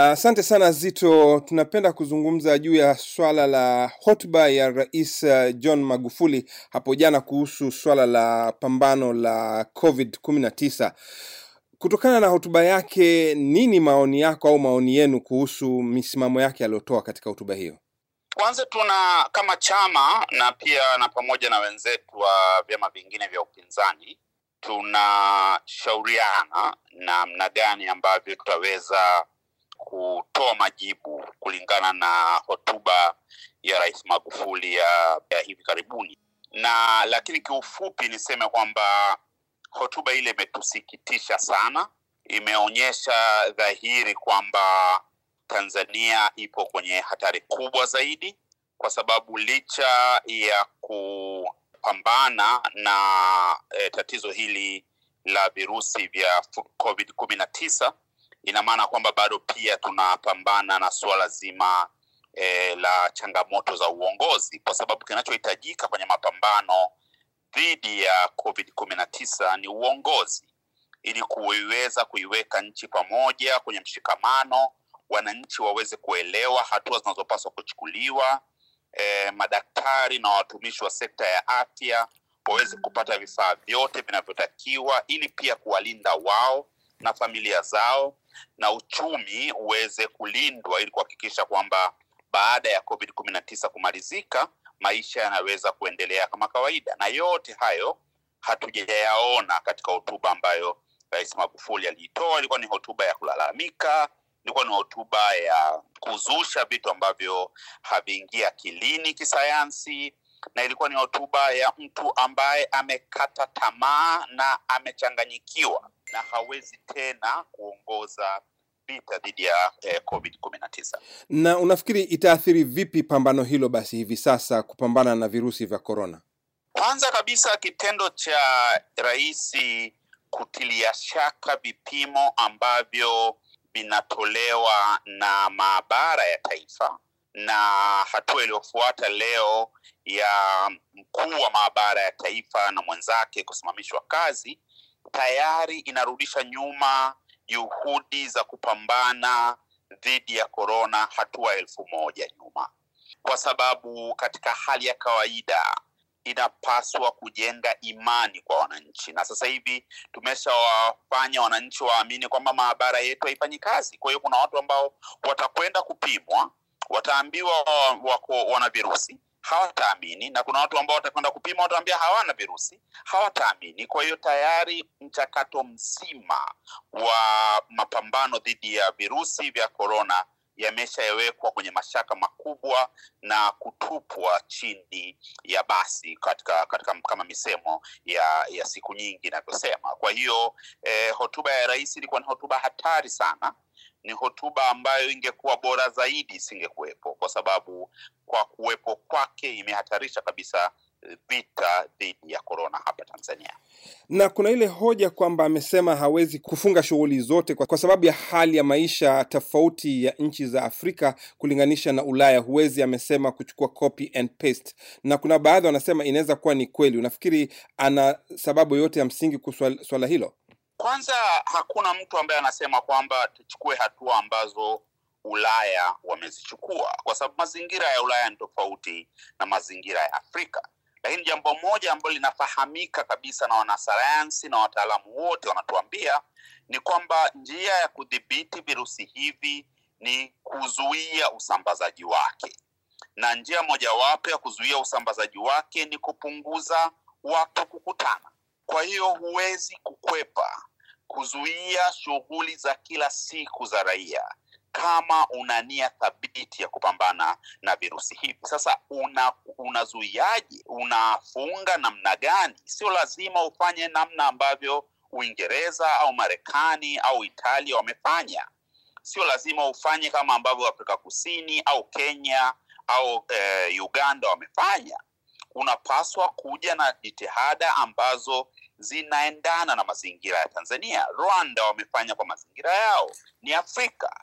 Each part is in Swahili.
Asante sana Zito. Tunapenda kuzungumza juu ya swala la hotuba ya Rais uh, John Magufuli hapo jana kuhusu swala la pambano la COVID-19. Kutokana na hotuba yake, nini maoni yako au maoni yenu kuhusu misimamo yake aliyotoa katika hotuba hiyo? Kwanza tuna kama chama na pia na pamoja na wenzetu wa vyama vingine vya upinzani tunashauriana namna gani ambavyo tutaweza kutoa majibu kulingana na hotuba ya Rais Magufuli ya, ya hivi karibuni. Na lakini kiufupi niseme kwamba hotuba ile imetusikitisha sana, imeonyesha dhahiri kwamba Tanzania ipo kwenye hatari kubwa zaidi, kwa sababu licha ya kupambana na e, tatizo hili la virusi vya COVID kumi na tisa, ina maana kwamba bado pia tunapambana na suala zima e, la changamoto za uongozi, kwa sababu kinachohitajika kwenye mapambano dhidi ya COVID kumi na tisa ni uongozi, ili kuiweza kuiweka nchi pamoja kwenye mshikamano wananchi waweze kuelewa hatua zinazopaswa kuchukuliwa, e, madaktari na watumishi wa sekta ya afya waweze kupata vifaa vyote vinavyotakiwa ili pia kuwalinda wao na familia zao, na uchumi uweze kulindwa ili kuhakikisha kwamba baada ya COVID kumi na tisa kumalizika maisha yanaweza kuendelea kama kawaida. Na yote hayo hatujayaona katika hotuba ambayo Rais Magufuli aliitoa. Ilikuwa ni hotuba ya kulalamika, ilikuwa ni hotuba ya kuzusha vitu ambavyo haviingia akilini kisayansi, na ilikuwa ni hotuba ya mtu ambaye amekata tamaa na amechanganyikiwa na hawezi tena kuongoza vita dhidi ya eh, COVID kumi na tisa. Na unafikiri itaathiri vipi pambano hilo basi hivi sasa kupambana na virusi vya korona? Kwanza kabisa kitendo cha rais kutilia shaka vipimo ambavyo vinatolewa na maabara ya taifa na hatua iliyofuata leo ya mkuu wa maabara ya taifa na mwenzake kusimamishwa kazi tayari inarudisha nyuma juhudi za kupambana dhidi ya korona hatua elfu moja nyuma, kwa sababu katika hali ya kawaida inapaswa kujenga imani kwa wananchi, na sasa hivi tumeshawafanya wananchi waamini kwamba maabara yetu haifanyi kazi. Kwa hiyo kuna watu ambao watakwenda kupimwa, wataambiwa wako wana virusi hawataamini, na kuna watu ambao watakwenda kupima, wataambia hawana virusi, hawataamini. Kwa hiyo tayari mchakato mzima wa mapambano dhidi ya virusi vya korona yameshawekwa kwenye mashaka makubwa na kutupwa chini ya basi katika, katika kama misemo ya ya siku nyingi inavyosema. Kwa hiyo eh, hotuba ya rais ilikuwa ni hotuba hatari sana ni hotuba ambayo ingekuwa bora zaidi isingekuwepo, kwa sababu kwa kuwepo kwake imehatarisha kabisa vita dhidi ya korona hapa Tanzania. Na kuna ile hoja kwamba amesema hawezi kufunga shughuli zote kwa, sababu ya hali ya maisha tofauti ya nchi za Afrika kulinganisha na Ulaya. Huwezi, amesema, kuchukua copy and paste, na kuna baadhi wanasema inaweza kuwa ni kweli. Unafikiri ana sababu yote ya msingi kwa swala hilo? Kwanza, hakuna mtu ambaye anasema kwamba tuchukue hatua ambazo Ulaya wamezichukua, kwa sababu mazingira ya Ulaya ni tofauti na mazingira ya Afrika. Lakini jambo moja ambalo linafahamika kabisa na wanasayansi na wataalamu wote wanatuambia ni kwamba njia ya kudhibiti virusi hivi ni kuzuia usambazaji wake, na njia mojawapo ya kuzuia usambazaji wake ni kupunguza watu kukutana. Kwa hiyo huwezi kukwepa kuzuia shughuli za kila siku za raia kama una nia thabiti ya kupambana na virusi hivi. Sasa una unazuiaje? Unafunga namna gani? Sio lazima ufanye namna ambavyo Uingereza au Marekani au Italia wamefanya. Sio lazima ufanye kama ambavyo Afrika Kusini au Kenya au eh, Uganda wamefanya. Unapaswa kuja na jitihada ambazo zinaendana na mazingira ya Tanzania. Rwanda wamefanya kwa mazingira yao, ni Afrika.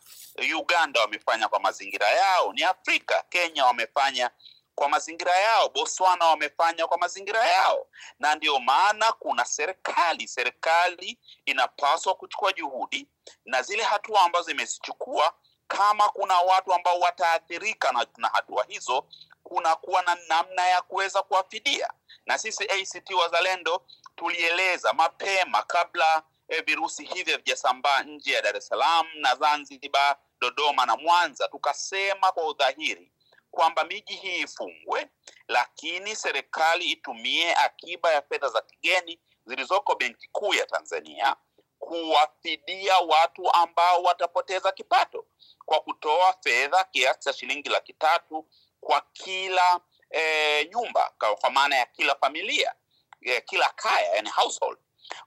Uganda wamefanya kwa mazingira yao, ni Afrika. Kenya wamefanya kwa mazingira yao, Botswana wamefanya kwa mazingira yao, na ndio maana kuna serikali. Serikali inapaswa kuchukua juhudi na zile hatua ambazo imezichukua kama kuna watu ambao wataathirika na, na hatua hizo, kunakuwa na namna ya kuweza kuwafidia. Na sisi ACT Wazalendo tulieleza mapema kabla e, virusi hivi havijasambaa nje ya Dar es Salaam na Zanzibar, Dodoma na Mwanza, tukasema kwa udhahiri kwamba miji hii ifungwe, lakini serikali itumie akiba ya fedha za kigeni zilizoko Benki Kuu ya Tanzania kuwafidia watu ambao watapoteza kipato kwa kutoa fedha kiasi cha shilingi laki tatu kwa kila e, nyumba kwa kwa maana ya kila familia e, kila kaya yani household.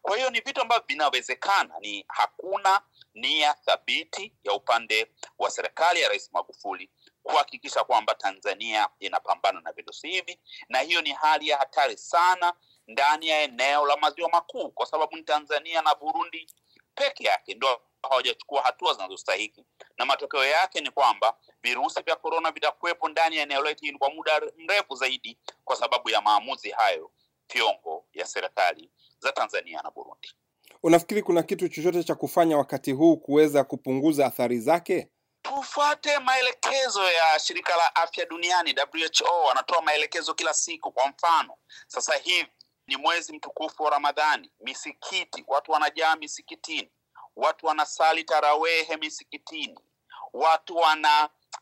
Kwa hiyo ni vitu ambavyo vinawezekana, ni hakuna nia thabiti ya upande wa serikali ya Rais Magufuli kuhakikisha kwamba Tanzania inapambana na virusi hivi, na hiyo ni hali ya hatari sana ndani ya eneo la maziwa makuu, kwa sababu ni Tanzania na Burundi peke yake ndio hawajachukua hatua zinazostahiki, na matokeo yake ni kwamba virusi vya korona vitakuwepo ndani ya eneo letu kwa muda mrefu zaidi, kwa sababu ya maamuzi hayo fyongo ya serikali za Tanzania na Burundi. Unafikiri kuna kitu chochote cha kufanya wakati huu kuweza kupunguza athari zake? tufuate maelekezo ya shirika la afya duniani WHO, wanatoa maelekezo kila siku. Kwa mfano, sasa hivi ni mwezi mtukufu wa Ramadhani, misikiti, watu wanajaa misikitini, watu wanasali tarawehe misikitini, watu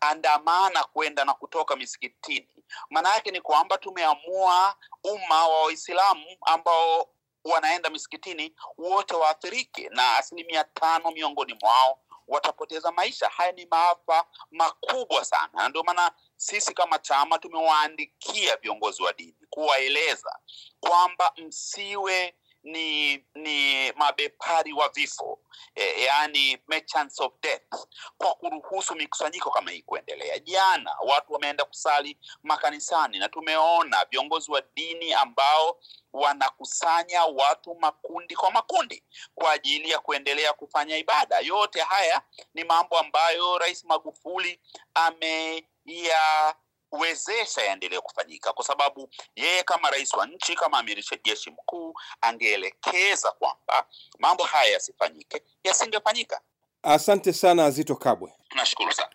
wanaandamana kwenda na kutoka misikitini. Maana yake ni kwamba tumeamua umma wa Waislamu ambao wanaenda misikitini wote waathirike, na asilimia tano miongoni mwao watapoteza maisha. Haya ni maafa makubwa sana, na ndio maana sisi kama chama tumewaandikia viongozi wa dini kuwaeleza kwamba msiwe ni ni mabepari wa vifo e, yani merchants of death kwa kuruhusu mikusanyiko kama hii kuendelea. Jana watu wameenda kusali makanisani na tumeona viongozi wa dini ambao wanakusanya watu makundi kwa makundi kwa ajili ya kuendelea kufanya ibada. Yote haya ni mambo ambayo Rais Magufuli ameyawezesha yaendelee kufanyika, kwa sababu yeye kama rais wa nchi, kama amiri jeshi mkuu, angeelekeza kwamba mambo haya yasifanyike, yasingefanyika. Asante sana Zito Kabwe. Nashukuru sana.